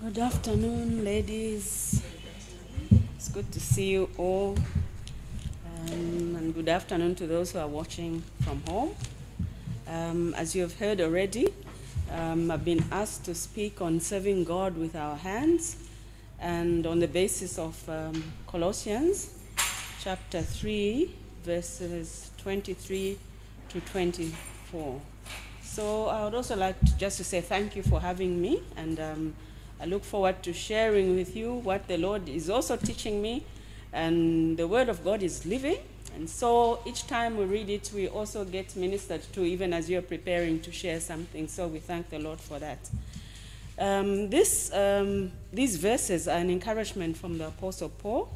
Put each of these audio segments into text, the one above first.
Good afternoon, ladies. It's good to see you all. Um, and good afternoon to those who are watching from home. Um, as you have heard already, um, I've been asked to speak on serving God with our hands and on the basis of um, Colossians chapter 3, verses 23 to 24. So I would also like to, just to say thank you for having me, and um, I look forward to sharing with you what the Lord is also teaching me. And the Word of God is living, and so each time we read it, we also get ministered to, even as you're preparing to share something. So we thank the Lord for that. Um, this, um, these verses are an encouragement from the Apostle Paul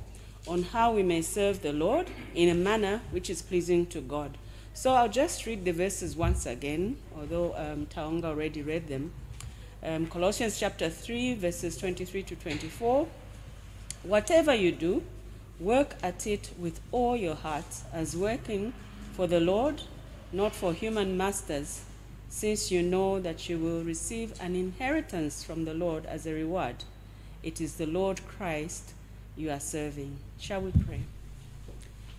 on how we may serve the Lord in a manner which is pleasing to God. So I'll just read the verses once again, although um, Taonga already read them. Um, Colossians chapter 3, verses 23 to 24. Whatever you do, work at it with all your heart, as working for the Lord, not for human masters, since you know that you will receive an inheritance from the Lord as a reward. It is the Lord Christ you are serving. Shall we pray?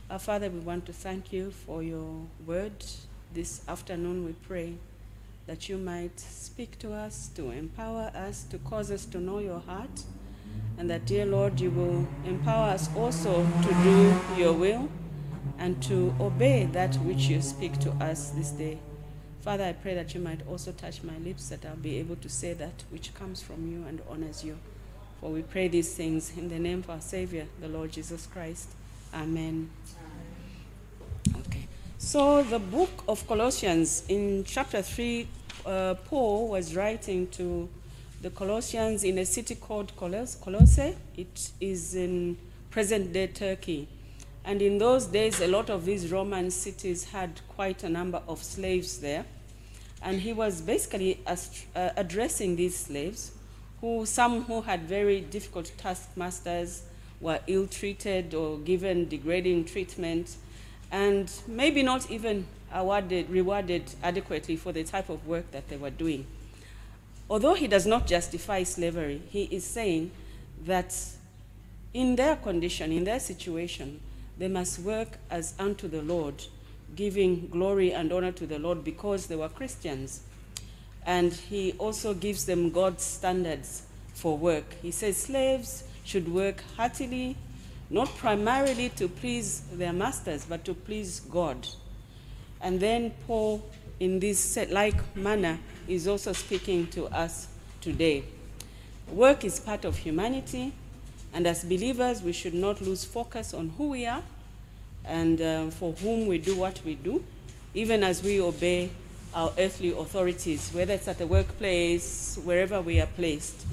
Our Father, we want to thank you for your word. This afternoon, we pray that you might speak to us, to empower us, to cause us to know your heart, and that, dear Lord, you will empower us also to do your will and to obey that which you speak to us this day. Father, I pray that you might also touch my lips, that I'll be able to say that which comes from you and honors you. For we pray these things in the name of our Savior, the Lord Jesus Christ. Amen. So, the book of Colossians, in chapter 3, uh, Paul was writing to the Colossians in a city called Colos- Colossae. It is in present day Turkey. And in those days, a lot of these Roman cities had quite a number of slaves there. And he was basically uh, addressing these slaves, who some who had very difficult taskmasters were ill treated or given degrading treatment, and maybe not even awarded, rewarded adequately for the type of work that they were doing. Although he does not justify slavery, he is saying that in their condition, in their situation, they must work as unto the Lord, giving glory and honor to the Lord because they were Christians. And he also gives them God's standards for work. He says slaves should work heartily, not primarily to please their masters, but to please God. And then Paul, in this like manner, is also speaking to us today. Work is part of humanity, and as believers, we should not lose focus on who we are and uh, for whom we do what we do, even as we obey our earthly authorities, whether it's at the workplace, wherever we are placed.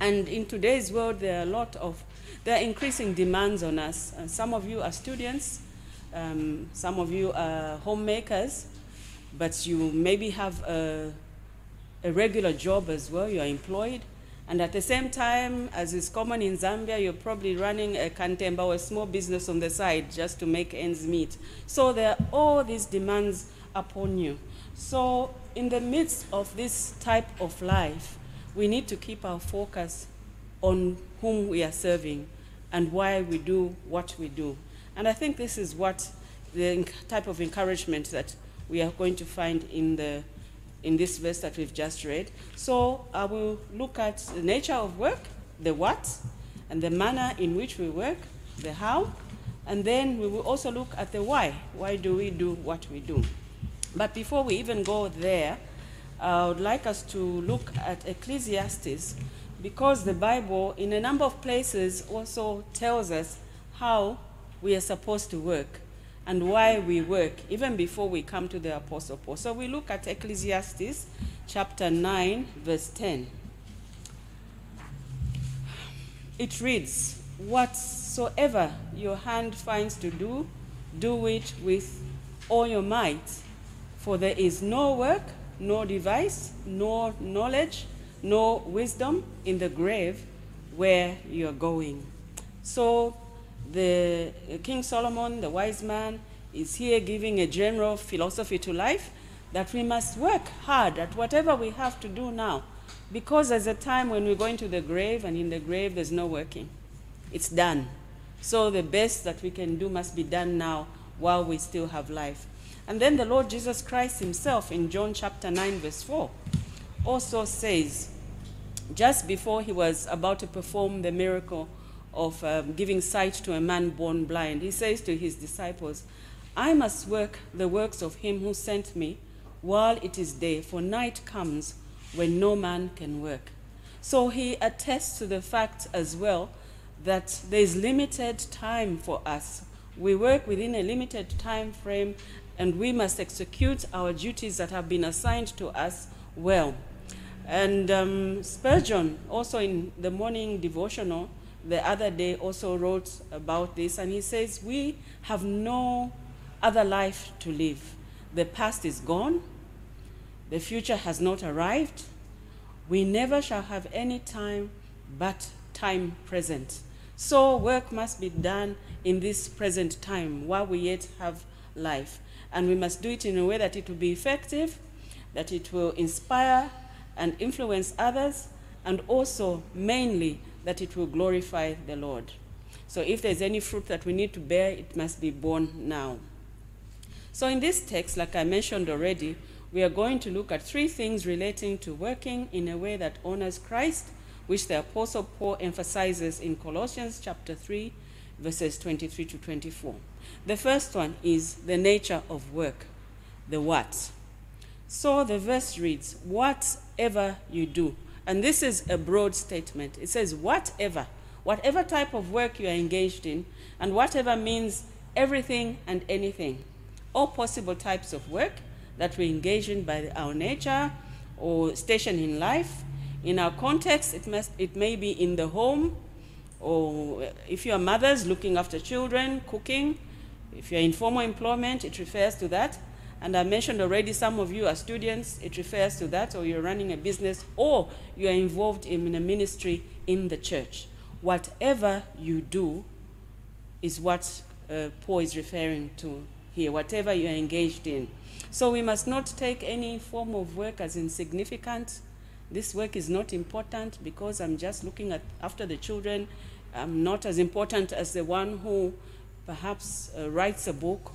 And in today's world, there are a lot of, there are increasing demands on us. Uh, some of you are students, um, some of you are homemakers, but you maybe have a, a regular job as well, you are employed. And at the same time, as is common in Zambia, you're probably running a kantemba or a small business on the side just to make ends meet. So there are all these demands upon you. So in the midst of this type of life, we need to keep our focus on whom we are serving and why we do what we do. And I think this is what the type of encouragement that we are going to find in the in this verse that we've just read. So uh, I will look at the nature of work, the what, and the manner in which we work, the how, and then we will also look at the why. Why do we do what we do? But before we even go there, I would like us to look at Ecclesiastes because the Bible, in a number of places, also tells us how we are supposed to work and why we work, even before we come to the Apostle Paul. So we look at Ecclesiastes chapter 9, verse 10. It reads, Whatsoever your hand finds to do, do it with all your might, for there is no work, no device, no knowledge, no wisdom in the grave where you're going. So the uh, King Solomon, the wise man, is here giving a general philosophy to life that we must work hard at whatever we have to do now Because there's a time when we're going to the grave, and in the grave there's no working. It's done. So the best that we can do must be done now while we still have life. And then the Lord Jesus Christ himself in John chapter 9, verse 4, also says, just before he was about to perform the miracle of um, giving sight to a man born blind, he says to his disciples, I must work the works of him who sent me while it is day, for night comes when no man can work. So he attests to the fact as well that there is limited time for us. We work within a limited time frame and we must execute our duties that have been assigned to us well. And um, Spurgeon, also in the morning devotional, the other day also wrote about this, and he says, We have no other life to live. The past is gone, the future has not arrived. We never shall have any time but time present. So work must be done in this present time while we yet have life. And we must do it in a way that it will be effective, that it will inspire and influence others, and also mainly that it will glorify the Lord. So if there's any fruit that we need to bear, it must be borne now. So in this text, like I mentioned already, we are going to look at three things relating to working in a way that honors Christ, which the Apostle Paul emphasizes in Colossians chapter 3, verses 23 to 24. The first one is the nature of work, the what. So the verse reads, Whatever you do. And this is a broad statement. It says, Whatever. Whatever type of work you are engaged in, and whatever means everything and anything. All possible types of work that we engage in by our nature or station in life. In our context, it, must, it may be in the home, or if you are mothers looking after children, cooking. If you're in formal employment, it refers to that. And I mentioned already some of you are students, it refers to that, or you're running a business, or you are involved in a ministry in the church. Whatever you do is what uh, Paul is referring to here, whatever you are engaged in. So we must not take any form of work as insignificant. This work is not important because I'm just looking at after the children. I'm not as important as the one who perhaps uh, writes a book.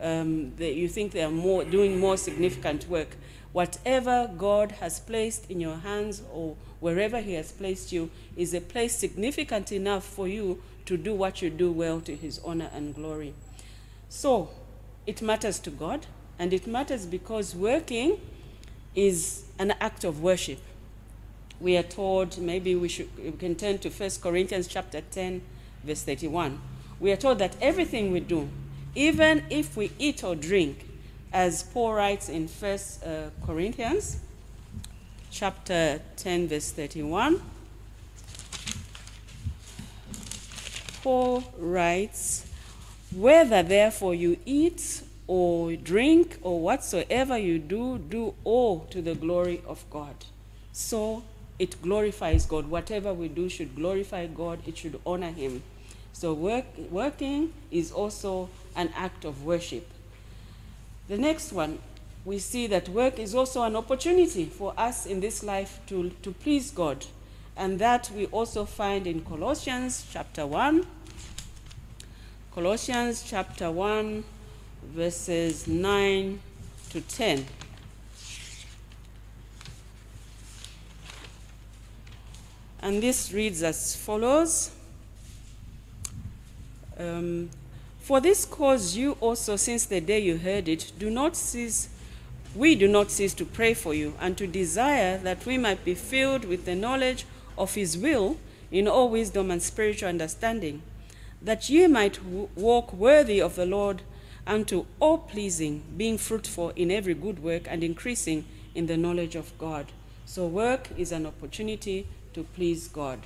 Um, they, you think they are more, doing more significant work. Whatever God has placed in your hands or wherever He has placed you is a place significant enough for you to do what you do well to His honor and glory. So, it matters to God. And it matters because working is an act of worship. We are told, maybe we, should, we can turn to 1 Corinthians chapter 10, verse 31. We are told that everything we do, even if we eat or drink, as Paul writes in 1 uh, Corinthians chapter 10, verse 31, Paul writes, Whether therefore you eat or drink or whatsoever you do, do all to the glory of God. So it glorifies God. Whatever we do should glorify God, it should honor Him. So work, working is also an act of worship. The next one, we see that work is also an opportunity for us in this life to, to please God. And that we also find in Colossians chapter 1. Colossians chapter 1 verses 9 to 10. And this reads as follows um, For this cause, you also, since the day you heard it, do not cease, we do not cease to pray for you and to desire that we might be filled with the knowledge of His will in all wisdom and spiritual understanding, that ye might w- walk worthy of the Lord unto all pleasing, being fruitful in every good work and increasing in the knowledge of God. So, work is an opportunity to please God.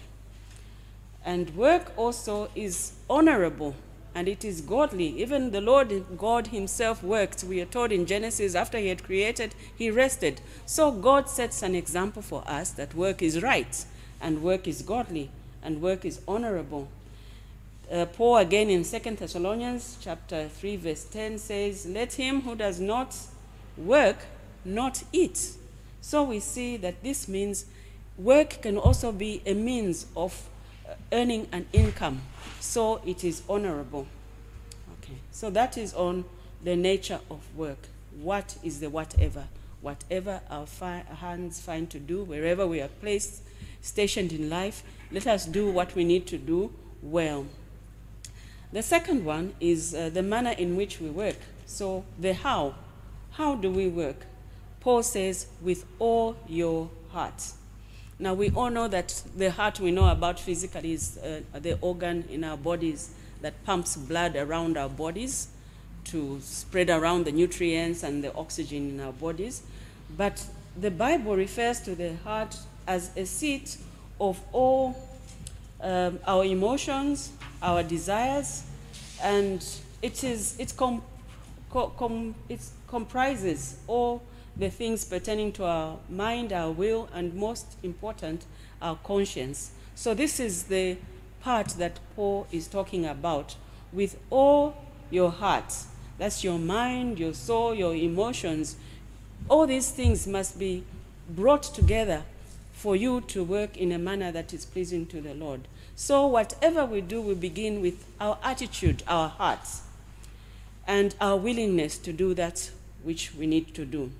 And work also is honorable and it is godly. Even the Lord God Himself worked. We are told in Genesis, after He had created, He rested. So, God sets an example for us that work is right, and work is godly, and work is honorable. Uh, Paul again in 2 Thessalonians chapter 3 verse 10 says, "Let him who does not work not eat." So we see that this means work can also be a means of earning an income, so it is honorable. Okay, so that is on the nature of work. What is the whatever? Whatever our fi- hands find to do, wherever we are placed, stationed in life, let us do what we need to do well. The second one is uh, the manner in which we work. So, the how. How do we work? Paul says, with all your heart. Now, we all know that the heart we know about physically is uh, the organ in our bodies that pumps blood around our bodies to spread around the nutrients and the oxygen in our bodies. But the Bible refers to the heart as a seat of all um, our emotions, our desires, and it is it com, com, it comprises all the things pertaining to our mind, our will, and most important, our conscience. So this is the part that Paul is talking about. With all your heart, that's your mind, your soul, your emotions. All these things must be brought together for you to work in a manner that is pleasing to the Lord. So, whatever we do, we begin with our attitude, our hearts, and our willingness to do that which we need to do.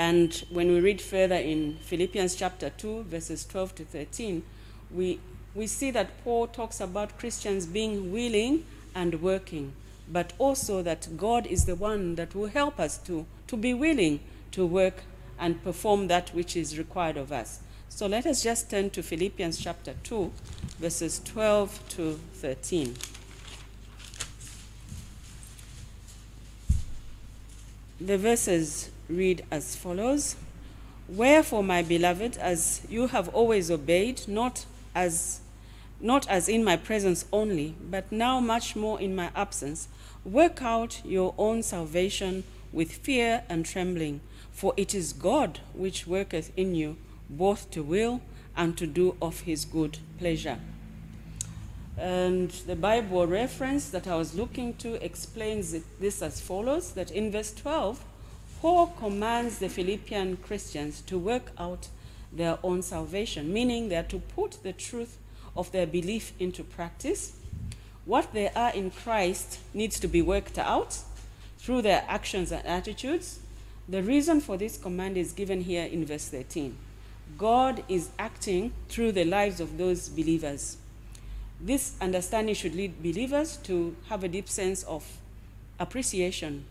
And when we read further in Philippians chapter 2, verses 12 to 13, we, we see that Paul talks about Christians being willing and working, but also that God is the one that will help us to, to be willing to work and perform that which is required of us. So let us just turn to Philippians chapter 2, verses 12 to 13. The verses read as follows Wherefore, my beloved, as you have always obeyed, not as not as in my presence only, but now much more in my absence, work out your own salvation with fear and trembling, for it is God which worketh in you both to will and to do of his good pleasure. And the Bible reference that I was looking to explains this as follows that in verse 12, Paul commands the Philippian Christians to work out their own salvation, meaning they are to put the truth of their belief into practice. What they are in Christ needs to be worked out through their actions and attitudes. The reason for this command is given here in verse 13. God is acting through the lives of those believers. This understanding should lead believers to have a deep sense of appreciation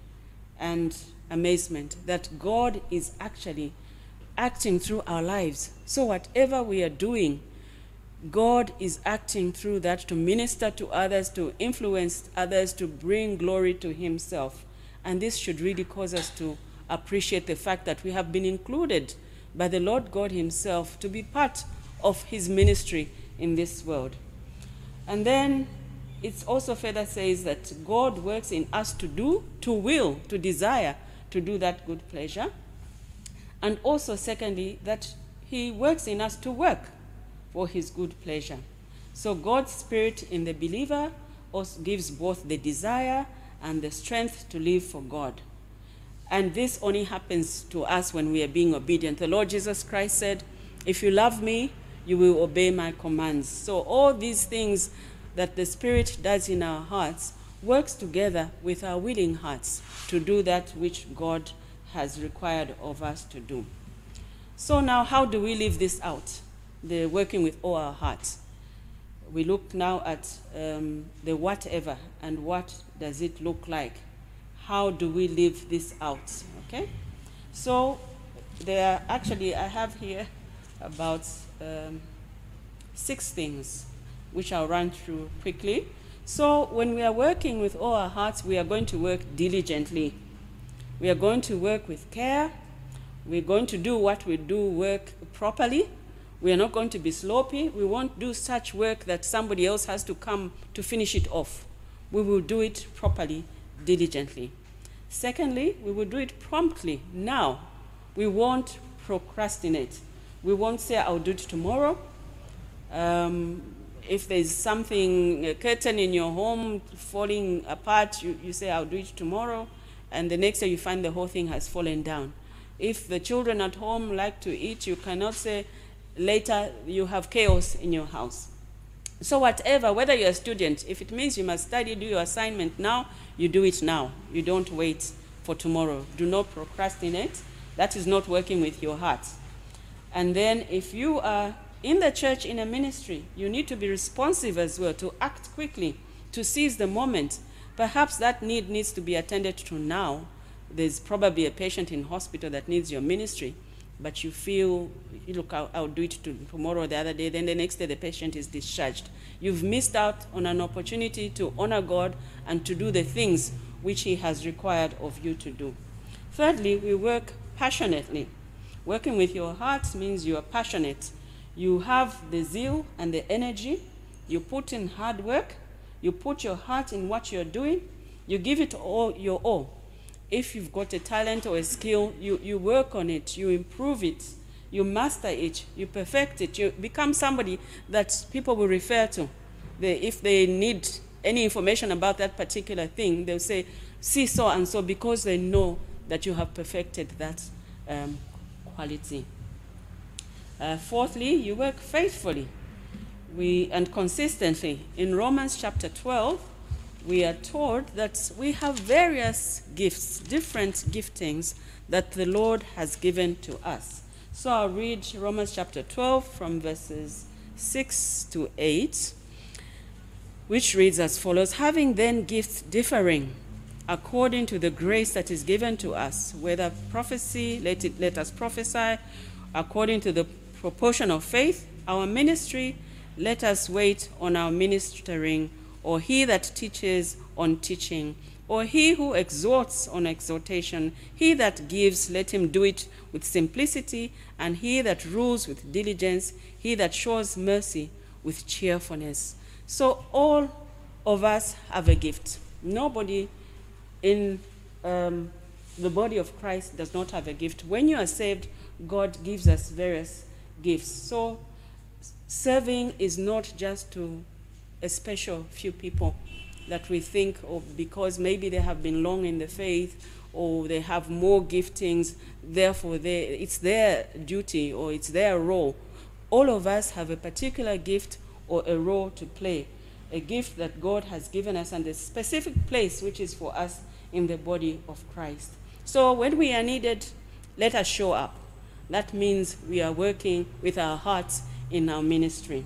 and amazement that God is actually acting through our lives. So, whatever we are doing, God is acting through that to minister to others, to influence others, to bring glory to Himself. And this should really cause us to appreciate the fact that we have been included by the Lord God Himself to be part of His ministry in this world. And then it also further says that God works in us to do, to will, to desire, to do that good pleasure. And also, secondly, that He works in us to work for His good pleasure. So, God's Spirit in the believer also gives both the desire and the strength to live for God. And this only happens to us when we are being obedient. The Lord Jesus Christ said, If you love me, you will obey my commands. So, all these things that the Spirit does in our hearts works together with our willing hearts to do that which God has required of us to do. So, now how do we live this out? The working with all our hearts. We look now at um, the whatever and what does it look like how do we live this out? Okay? So, there are actually, I have here about um, six things which I'll run through quickly. So, when we are working with all our hearts, we are going to work diligently. We are going to work with care. We're going to do what we do work properly. We are not going to be sloppy. We won't do such work that somebody else has to come to finish it off. We will do it properly, diligently. Secondly, we will do it promptly now. We won't procrastinate. We won't say, I'll do it tomorrow. Um, if there's something, a curtain in your home falling apart, you, you say, I'll do it tomorrow. And the next day you find the whole thing has fallen down. If the children at home like to eat, you cannot say, later you have chaos in your house. So, whatever, whether you're a student, if it means you must study, do your assignment now, you do it now. You don't wait for tomorrow. Do not procrastinate. That is not working with your heart. And then, if you are in the church in a ministry, you need to be responsive as well, to act quickly, to seize the moment. Perhaps that need needs to be attended to now. There's probably a patient in hospital that needs your ministry but you feel, look, I'll, I'll do it to, tomorrow or the other day, then the next day the patient is discharged. You've missed out on an opportunity to honor God and to do the things which He has required of you to do. Thirdly, we work passionately. Working with your heart means you are passionate. You have the zeal and the energy. You put in hard work. You put your heart in what you're doing. You give it all your all if you've got a talent or a skill, you, you work on it, you improve it, you master it, you perfect it, you become somebody that people will refer to. They, if they need any information about that particular thing, they'll say, see so and so, because they know that you have perfected that um, quality. Uh, fourthly, you work faithfully we, and consistently. In Romans chapter 12, we are told that we have various gifts, different giftings that the Lord has given to us. So I'll read Romans chapter 12 from verses 6 to 8, which reads as follows Having then gifts differing according to the grace that is given to us, whether prophecy, let, it, let us prophesy, according to the proportion of faith, our ministry, let us wait on our ministering or he that teaches on teaching, or he who exhorts on exhortation, he that gives, let him do it with simplicity, and he that rules with diligence, he that shows mercy with cheerfulness. So all of us have a gift. Nobody in um, the body of Christ does not have a gift. When you are saved, God gives us various gifts. So serving is not just to a special few people that we think of because maybe they have been long in the faith or they have more giftings, therefore they, it's their duty or it's their role. All of us have a particular gift or a role to play, a gift that God has given us and a specific place which is for us in the body of Christ. So when we are needed, let us show up. That means we are working with our hearts in our ministry.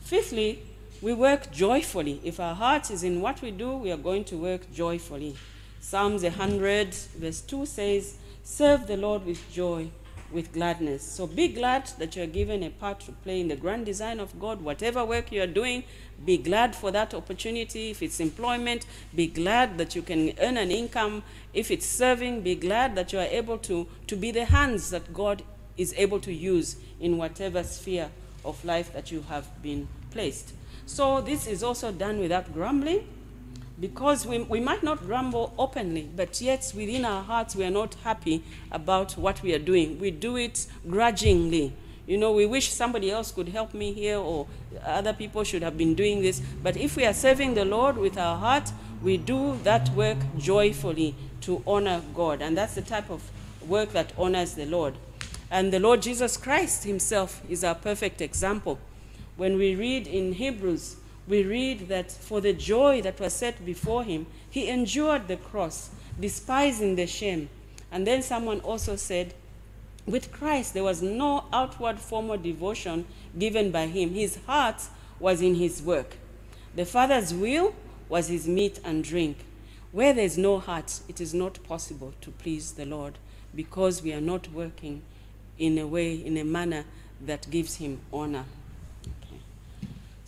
Fifthly, we work joyfully. If our heart is in what we do, we are going to work joyfully. Psalms 100, verse 2 says, Serve the Lord with joy, with gladness. So be glad that you are given a part to play in the grand design of God. Whatever work you are doing, be glad for that opportunity. If it's employment, be glad that you can earn an income. If it's serving, be glad that you are able to, to be the hands that God is able to use in whatever sphere of life that you have been placed. So this is also done without grumbling because we, we might not grumble openly, but yet within our hearts we are not happy about what we are doing. We do it grudgingly. You know, we wish somebody else could help me here or other people should have been doing this. But if we are serving the Lord with our heart, we do that work joyfully to honor God. And that's the type of work that honors the Lord. And the Lord Jesus Christ himself is our perfect example. When we read in Hebrews, we read that for the joy that was set before him, he endured the cross, despising the shame. And then someone also said, with Christ, there was no outward form of devotion given by him. His heart was in his work. The Father's will was his meat and drink. Where there is no heart, it is not possible to please the Lord because we are not working in a way, in a manner that gives him honor.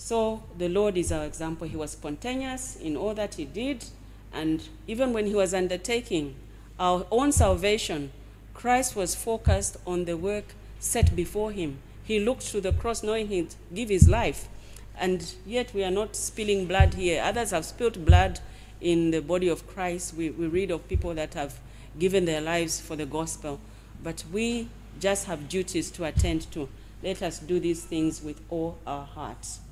So the Lord is our example. He was spontaneous in all that he did. And even when he was undertaking our own salvation, Christ was focused on the work set before him. He looked to the cross knowing he'd give his life. And yet we are not spilling blood here. Others have spilled blood in the body of Christ. We, we read of people that have given their lives for the gospel. But we just have duties to attend to. Let us do these things with all our hearts.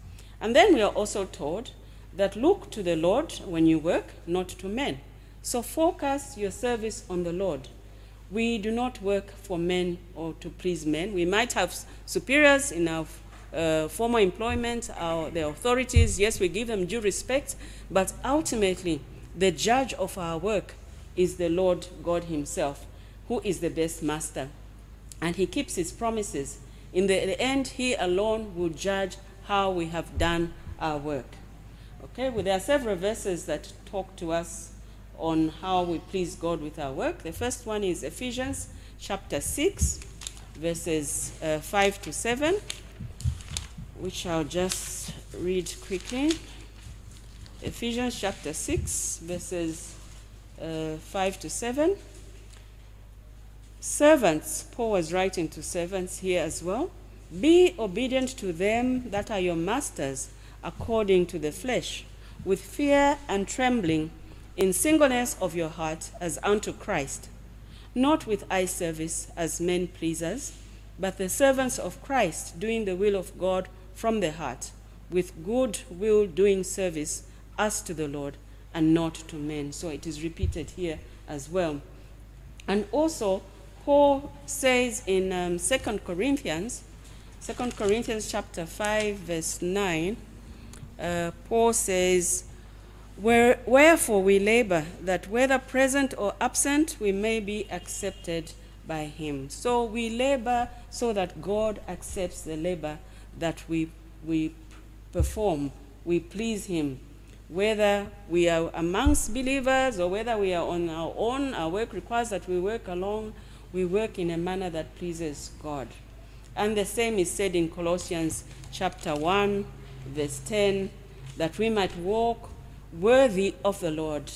And then we are also told that look to the Lord when you work, not to men. So focus your service on the Lord. We do not work for men or to please men. We might have superiors in our uh, former employment, our, the authorities. Yes, we give them due respect, but ultimately, the judge of our work is the Lord God Himself, who is the best master. And He keeps His promises. In the, the end, He alone will judge how we have done our work. Okay, well, there are several verses that talk to us on how we please God with our work. The first one is Ephesians chapter 6, verses uh, 5 to 7, which I'll just read quickly. Ephesians chapter 6, verses uh, 5 to 7. Servants, Paul was writing to servants here as well. Be obedient to them that are your masters according to the flesh, with fear and trembling, in singleness of your heart as unto Christ, not with eye service as men pleasers, but the servants of Christ, doing the will of God from the heart, with good will doing service as to the Lord and not to men. So it is repeated here as well. And also, Paul says in um, 2 Corinthians, 2 Corinthians chapter 5, verse 9, uh, Paul says, Where, Wherefore we labor, that whether present or absent, we may be accepted by him. So we labor so that God accepts the labor that we, we perform. We please him. Whether we are amongst believers or whether we are on our own, our work requires that we work alone. We work in a manner that pleases God. And the same is said in Colossians chapter 1, verse 10, that we might walk worthy of the Lord,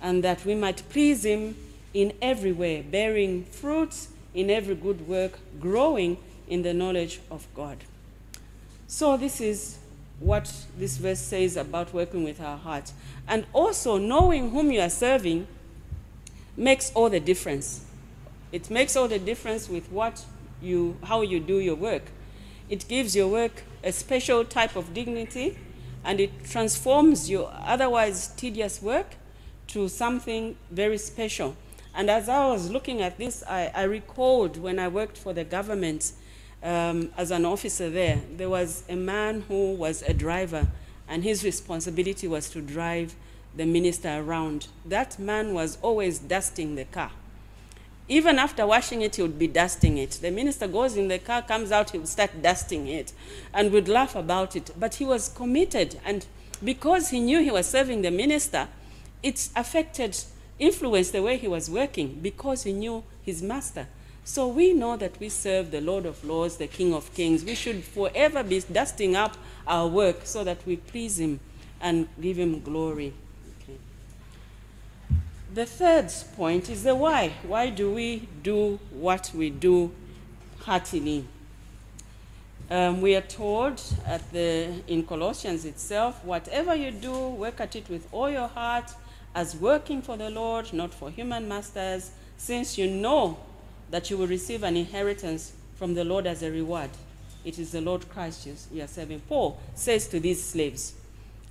and that we might please Him in every way, bearing fruits in every good work, growing in the knowledge of God. So, this is what this verse says about working with our heart. And also, knowing whom you are serving makes all the difference. It makes all the difference with what you, how you do your work. It gives your work a special type of dignity and it transforms your otherwise tedious work to something very special. And as I was looking at this, I, I recalled when I worked for the government um, as an officer there, there was a man who was a driver, and his responsibility was to drive the minister around. That man was always dusting the car. Even after washing it, he would be dusting it. The minister goes in the car, comes out, he would start dusting it, and would laugh about it. But he was committed, and because he knew he was serving the minister, it affected, influenced the way he was working because he knew his master. So we know that we serve the Lord of Lords, the King of Kings. We should forever be dusting up our work so that we please him and give him glory. The third point is the why. Why do we do what we do heartily? Um, we are told at the, in Colossians itself, whatever you do, work at it with all your heart, as working for the Lord, not for human masters, since you know that you will receive an inheritance from the Lord as a reward. It is the Lord Christ you are serving. Paul says to these slaves,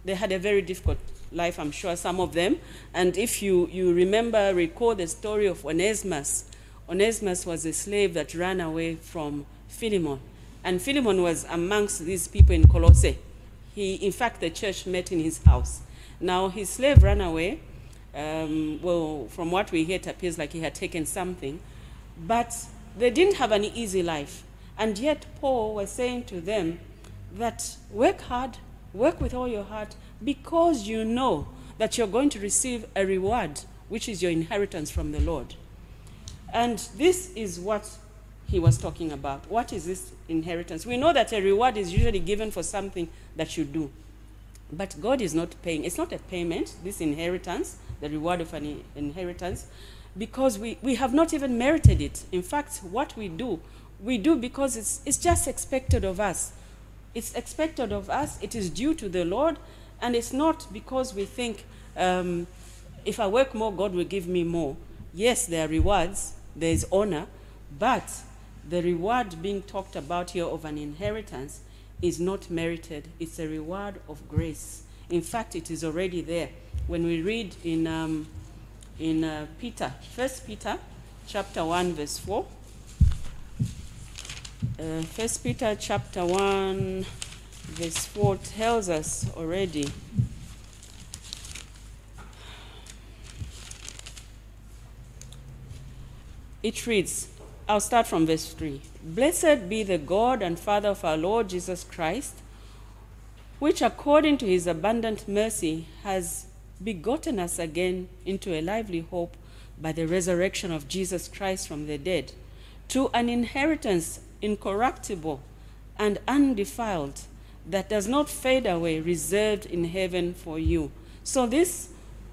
they had a very difficult life, I'm sure, some of them. And if you, you remember, recall the story of Onesimus. Onesimus was a slave that ran away from Philemon. And Philemon was amongst these people in Colossae. He, in fact, the church met in his house. Now, his slave ran away. Um, well, from what we hear, it appears like he had taken something. But they didn't have an easy life. And yet, Paul was saying to them that work hard, work with all your heart, because you know that you're going to receive a reward, which is your inheritance from the Lord. And this is what he was talking about. What is this inheritance? We know that a reward is usually given for something that you do. But God is not paying. It's not a payment, this inheritance, the reward of an inheritance, because we, we have not even merited it. In fact, what we do, we do because it's, it's just expected of us. It's expected of us, it is due to the Lord, and it's not because we think, um, if I work more, God will give me more. Yes, there are rewards, there is honor, but the reward being talked about here of an inheritance is not merited. It's a reward of grace. In fact, it is already there. When we read in, um, in uh, Peter, First Peter chapter 1, verse 4. Uh, First Peter chapter 1, verse 4 tells us already. It reads, I'll start from verse 3. Blessed be the God and Father of our Lord Jesus Christ, which according to his abundant mercy has begotten us again into a lively hope by the resurrection of Jesus Christ from the dead, to an inheritance incorruptible and undefiled that does not fade away, reserved in heaven for you. So, this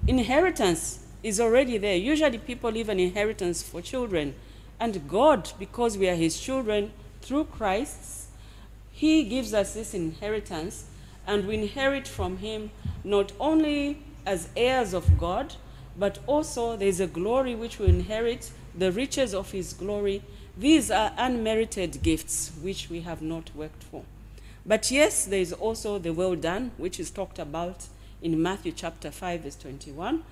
inheritance is already there. Usually, people leave an inheritance for children. And God, because we are His children through Christ, He gives us this inheritance, and we inherit from Him not only as heirs of God, but also there's a glory which we inherit, the riches of His glory. These are unmerited gifts which we have not worked for. But yes, there is also the well done, which is talked about in Matthew chapter 5, verse 21,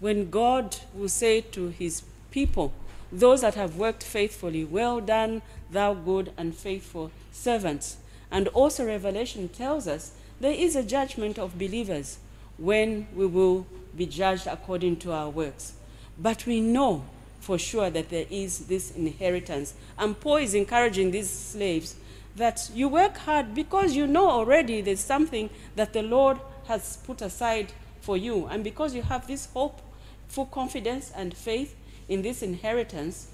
when God will say to his people, those that have worked faithfully, well done, thou good and faithful servant. And also, Revelation tells us there is a judgment of believers when we will be judged according to our works. But we know for sure that there is this inheritance. And Paul is encouraging these slaves that you work hard because you know already there's something that the Lord has put aside for you. And because you have this hope, full confidence, and faith in this inheritance,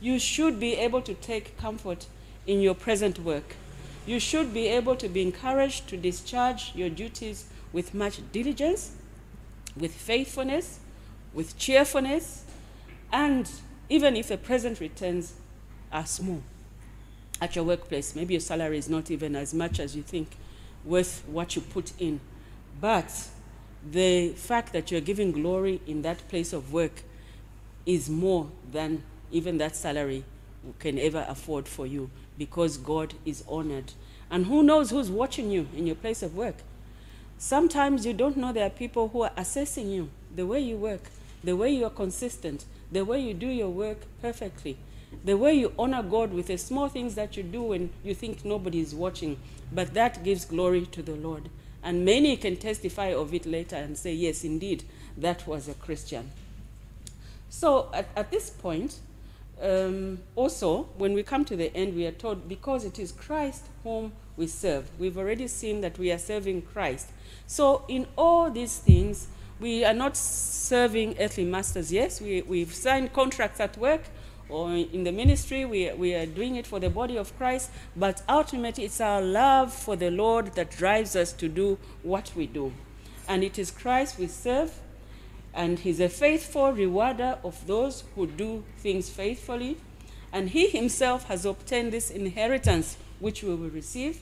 you should be able to take comfort in your present work. You should be able to be encouraged to discharge your duties with much diligence, with faithfulness, with cheerfulness, and even if the present returns are small at your workplace, maybe your salary is not even as much as you think worth what you put in. But the fact that you're giving glory in that place of work is more than even that salary can ever afford for you because God is honored. And who knows who's watching you in your place of work? Sometimes you don't know there are people who are assessing you, the way you work, the way you are consistent, the way you do your work perfectly, the way you honor God with the small things that you do when you think nobody is watching. But that gives glory to the Lord. And many can testify of it later and say, yes, indeed, that was a Christian. So at, at this point, um, also, when we come to the end, we are told because it is Christ whom we serve. We've already seen that we are serving Christ. So, in all these things, we are not serving earthly masters. Yes, we, we've signed contracts at work or in the ministry, we, we are doing it for the body of Christ, but ultimately, it's our love for the Lord that drives us to do what we do. And it is Christ we serve, and He's a faithful rewarder of those who do things faithfully. And He Himself has obtained this inheritance which we will receive,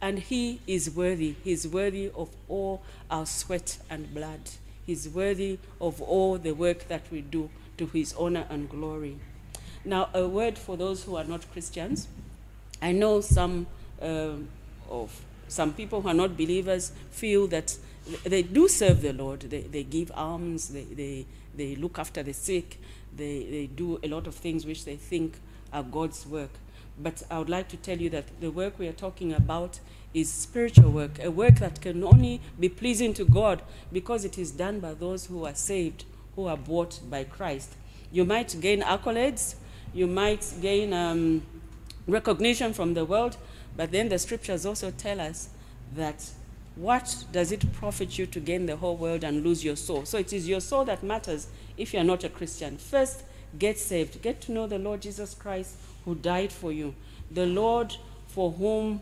and He is worthy. He's worthy of all our sweat and blood. He's worthy of all the work that we do to His honor and glory. Now, a word for those who are not Christians. I know some uh, of some people who are not believers feel that they do serve the Lord. They, they give alms, they, they, they look after the sick, they, they do a lot of things which they think are God's work. But I would like to tell you that the work we are talking about is spiritual work, a work that can only be pleasing to God because it is done by those who are saved, who are bought by Christ. You might gain accolades, you might gain um, recognition from the world, but then the scriptures also tell us that what does it profit you to gain the whole world and lose your soul? So it is your soul that matters if you're not a Christian. First, get saved. Get to know the Lord Jesus Christ who died for you. The Lord for whom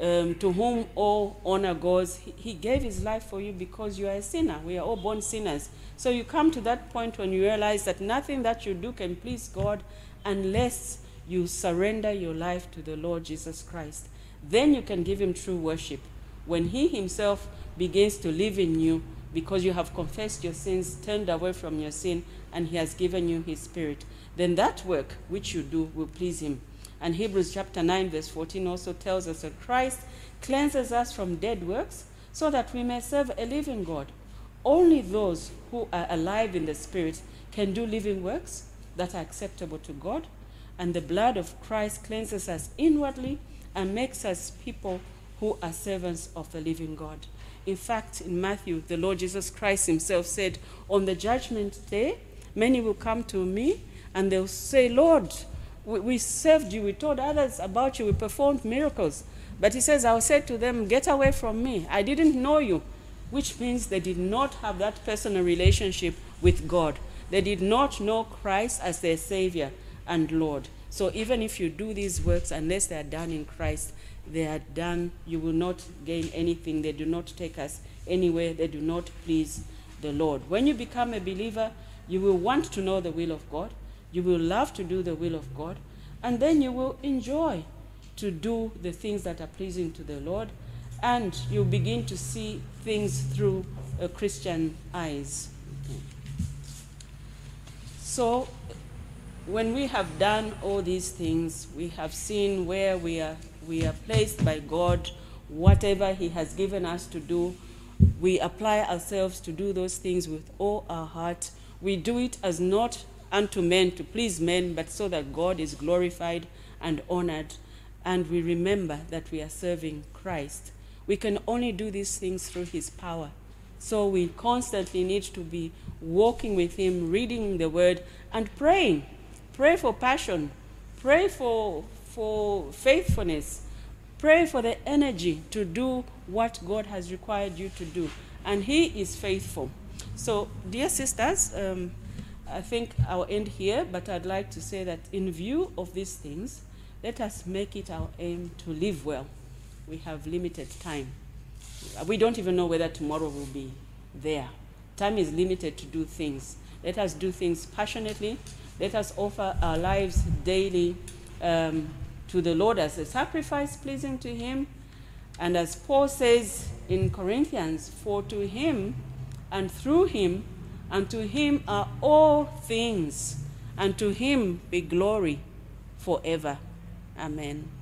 um, to whom all honor goes. He, he gave his life for you because you are a sinner. We are all born sinners. So you come to that point when you realize that nothing that you do can please God unless you surrender your life to the Lord Jesus Christ. Then you can give him true worship. When he himself begins to live in you because you have confessed your sins, turned away from your sin, and he has given you his spirit, then that work which you do will please him. And Hebrews chapter 9, verse 14 also tells us that Christ cleanses us from dead works so that we may serve a living God. Only those who are alive in the Spirit can do living works that are acceptable to God, and the blood of Christ cleanses us inwardly and makes us people who are servants of the living God. In fact, in Matthew, the Lord Jesus Christ himself said, On the judgment day, many will come to me and they'll say, Lord, we, we served you, we told others about you, we performed miracles. But he says, I'll say to them, Get away from me. I didn't know you. Which means they did not have that personal relationship with God. They did not know Christ as their Savior and Lord. So even if you do these works, unless they are done in Christ, they are done, you will not gain anything. They do not take us anywhere. They do not please the Lord. When you become a believer, you will want to know the will of God. You will love to do the will of God. And then you will enjoy to do the things that are pleasing to the Lord. And you begin to see things through Christian eyes. So when we have done all these things, we have seen where we are, we are placed by God, whatever He has given us to do, we apply ourselves to do those things with all our heart. We do it as not unto men to please men, but so that God is glorified and honored. And we remember that we are serving Christ. We can only do these things through His power. So we constantly need to be walking with Him, reading the Word, and praying Pray for passion. Pray for, for faithfulness. Pray for the energy to do what God has required you to do. And He is faithful. So, dear sisters, um, I think I'll end here, but I'd like to say that in view of these things, let us make it our aim to live well. We have limited time. We don't even know whether tomorrow will be there. Time is limited to do things. Let us do things passionately let us offer our lives daily um, to the Lord as a sacrifice pleasing to Him. And as Paul says in Corinthians, for to Him and through Him and to Him are all things, and to Him be glory forever. Amen.